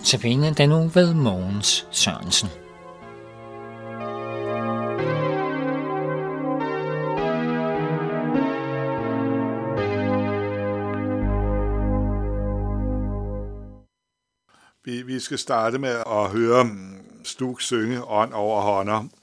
Notabene den nu ved Mogens Sørensen. Vi, vi skal starte med at høre Stuk synge ånd over hånder.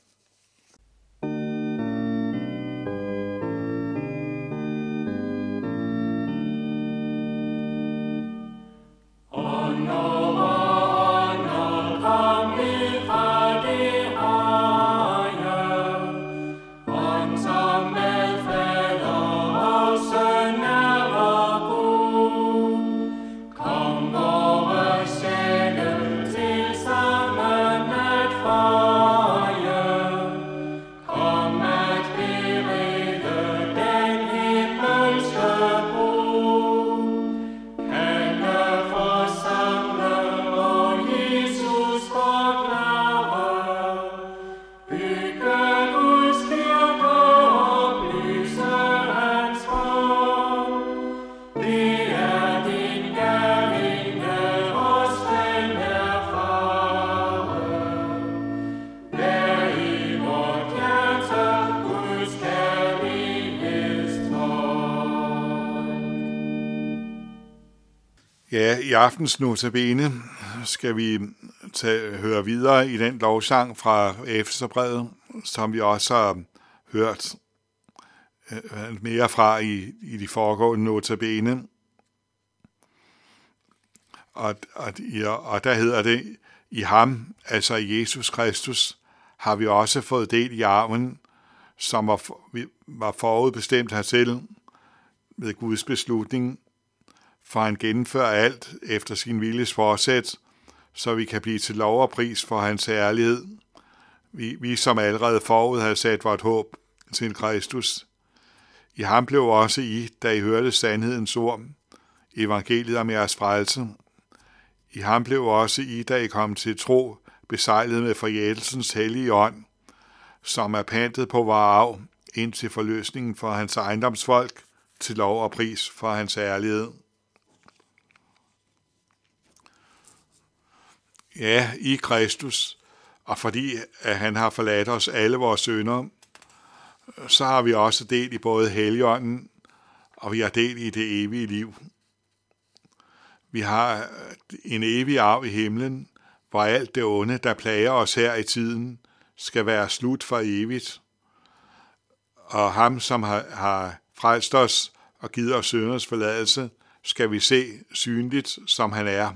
Ja, i aftens notabene skal vi tage, høre videre i den lovsang fra Efterbrevet, som vi også har hørt øh, mere fra i, i de foregående notabene. Og, og, og der hedder det, i ham, altså i Jesus Kristus, har vi også fået del i arven, som var, var forudbestemt hertil ved Guds beslutning, for han gennemfører alt efter sin viljes forsæt, så vi kan blive til lov og pris for hans ærlighed. Vi, vi som allerede forud havde sat vort håb til Kristus. I ham blev også I, da I hørte sandhedens ord, evangeliet om jeres frelse. I ham blev også I, da I kom til tro, besejlet med forjættelsens hellige ånd, som er pantet på vor arv ind til forløsningen for hans ejendomsfolk, til lov og pris for hans ærlighed. Ja, i Kristus, og fordi at han har forladt os alle vores sønder, så har vi også del i både Helligånden, og vi har del i det evige liv. Vi har øh, en evig arv i himlen, hvor alt det onde, der plager os her i tiden, skal være slut for evigt. Og ham, som har, har frelst os og givet os sønders forladelse, skal vi se synligt, som han er.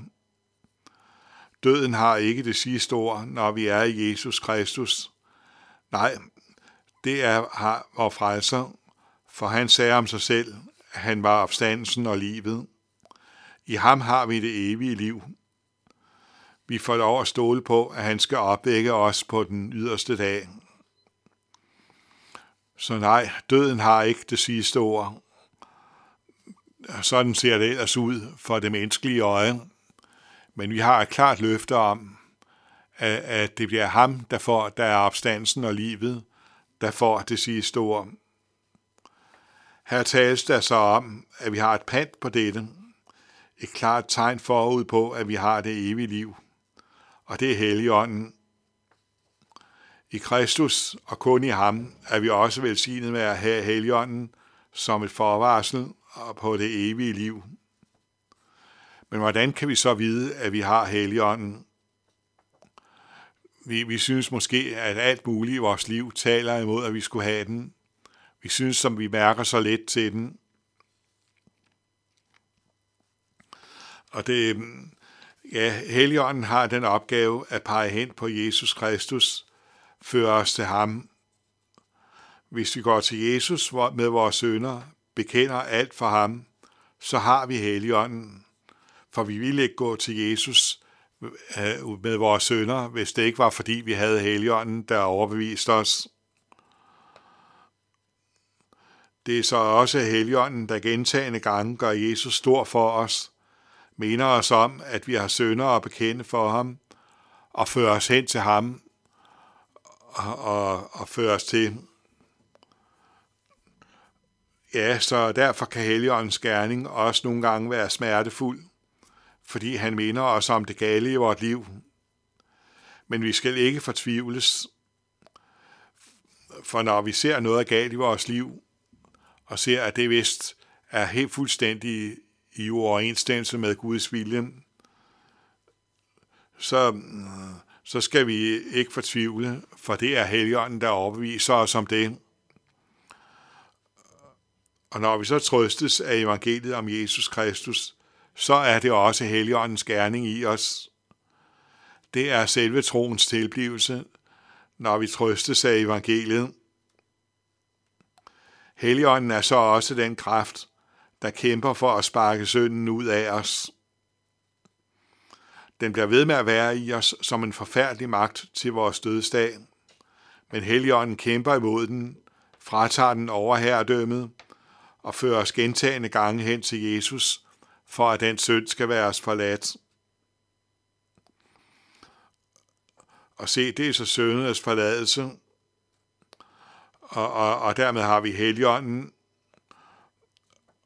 Døden har ikke det sidste ord, når vi er i Jesus Kristus. Nej, det er har vor frelser, for han sagde om sig selv, at han var opstandelsen og livet. I ham har vi det evige liv. Vi får lov at stole på, at han skal opvække os på den yderste dag. Så nej, døden har ikke det sidste ord. Sådan ser det ellers ud for det menneskelige øje. Men vi har et klart løfte om, at det bliver ham, der får, der er opstandelsen og livet, der får det sidste ord. Her tales der så om, at vi har et pant på dette, et klart tegn forud på, at vi har det evige liv, og det er Helligånden. I Kristus og kun i ham er vi også velsignet med at have Helligånden som et forvarsel på det evige liv. Men hvordan kan vi så vide, at vi har Helligånden? Vi, vi synes måske, at alt muligt i vores liv taler imod, at vi skulle have den. Vi synes, som vi mærker så let til den. Og det, ja, Helligånden har den opgave at pege hen på Jesus Kristus, føre os til ham. Hvis vi går til Jesus med vores sønder, bekender alt for ham, så har vi Helligånden. For vi ville ikke gå til Jesus øh, med vores sønder, hvis det ikke var fordi vi havde Helligånden, der overbeviste os. Det er så også Helligånden, der gentagende gange gør Jesus stor for os, mener os om, at vi har sønder at bekende for ham, og fører os hen til ham, og, og, og fører os til. Ja, så derfor kan Helligåndens gerning også nogle gange være smertefuld, fordi han minder os om det gale i vort liv. Men vi skal ikke fortvivles, for når vi ser noget galt i vores liv, og ser, at det vist er helt fuldstændig i uoverensstemmelse med Guds vilje, så, så skal vi ikke fortvivle, for det er Helligånden, der overbeviser os om det. Og når vi så trøstes af evangeliet om Jesus Kristus, så er det også Helligåndens gerning i os. Det er selve troens tilblivelse, når vi trøstes af evangeliet. Helligånden er så også den kraft, der kæmper for at sparke synden ud af os. Den bliver ved med at være i os som en forfærdelig magt til vores dødsdag. Men Helligånden kæmper imod den, fratager den overherredømmet og fører os gentagende gange hen til Jesus, for at den synd skal være os forladt. Og se, det er så syndernes forladelse, og, og, og dermed har vi heligånden,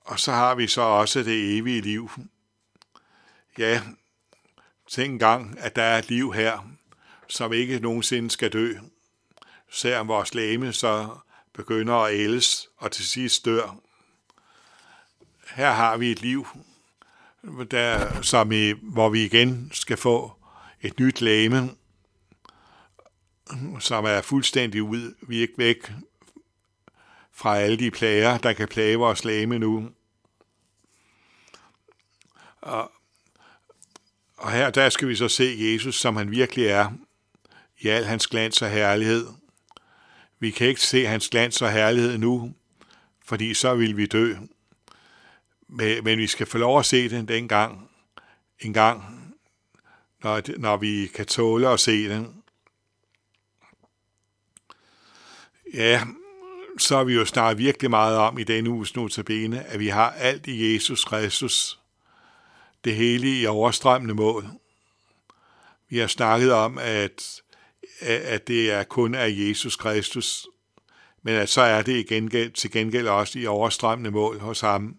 og så har vi så også det evige liv. Ja, tænk engang, at der er et liv her, som ikke nogensinde skal dø. Selvom vores læme så begynder at ældes og til sidst dør. Her har vi et liv, der, som i, hvor vi igen skal få et nyt læme, som er fuldstændig ud, vi er ikke væk fra alle de plager, der kan plage vores læme nu. Og, og her der skal vi så se Jesus, som han virkelig er, i al hans glans og herlighed. Vi kan ikke se hans glans og herlighed nu, fordi så vil vi dø. Men men vi skal få lov at se den dengang, en gang, når, når vi kan tåle at se den. Ja, så har vi jo snart virkelig meget om i denne uges notabene, at vi har alt i Jesus Kristus, det hele i overstrømmende mål. Vi har snakket om, at, at det er kun af Jesus Kristus, men at så er det igen, til gengæld også i overstrømmende mål hos ham.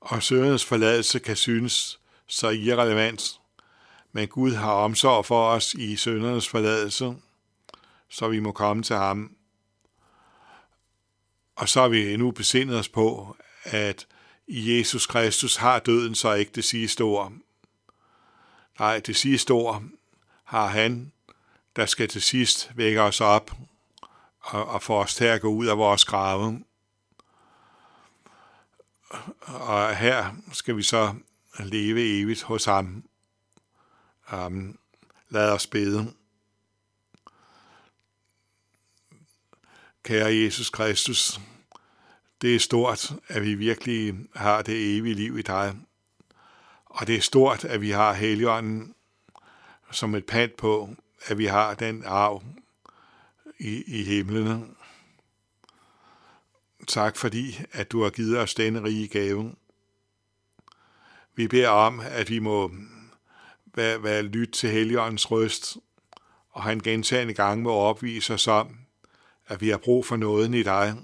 Og søndernes forladelse kan synes så irrelevant, men Gud har omsorg for os i søndernes forladelse, så vi må komme til ham. Og så har vi endnu besindet os på, at i Jesus Kristus har døden så ikke det sidste ord. Nej, det sidste ord har han, der skal til sidst vække os op og, og få os til at gå ud af vores grave. Og her skal vi så leve evigt hos ham. Um, lad os bede. Kære Jesus Kristus, det er stort, at vi virkelig har det evige liv i dig. Og det er stort, at vi har Helligånden som et pant på, at vi har den arv i, i himlen. Tak fordi, at du har givet os denne rige gave. Vi beder om, at vi må være, være lyt til Helligåndens røst, og han gentagende gang må opvise os om, at vi har brug for noget i dig.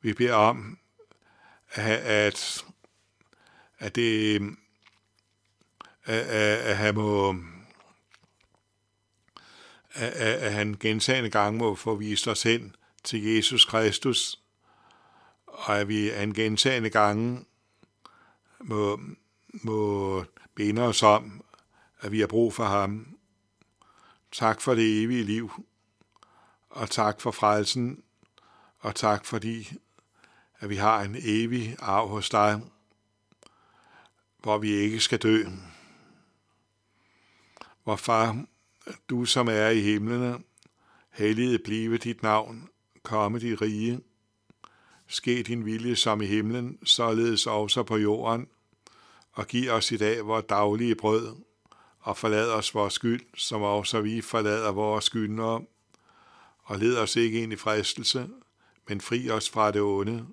Vi beder om, at, at det at, at han må at, at han gentagende gange må få vist os hen til Jesus Kristus, og at vi en gentagende gange må, må binde os om, at vi har brug for ham. Tak for det evige liv, og tak for frelsen, og tak fordi, at vi har en evig arv hos dig, hvor vi ikke skal dø. Hvor far, du som er i himlene, helliget blive dit navn, komme de rige, ske din vilje som i himlen, således også på jorden, og giv os i dag vores daglige brød, og forlad os vores skyld, som også vi forlader vores skyldnere, og led os ikke ind i fristelse, men fri os fra det onde,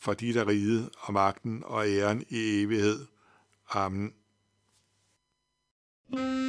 for dit er riget og magten og æren i evighed. Amen. thank you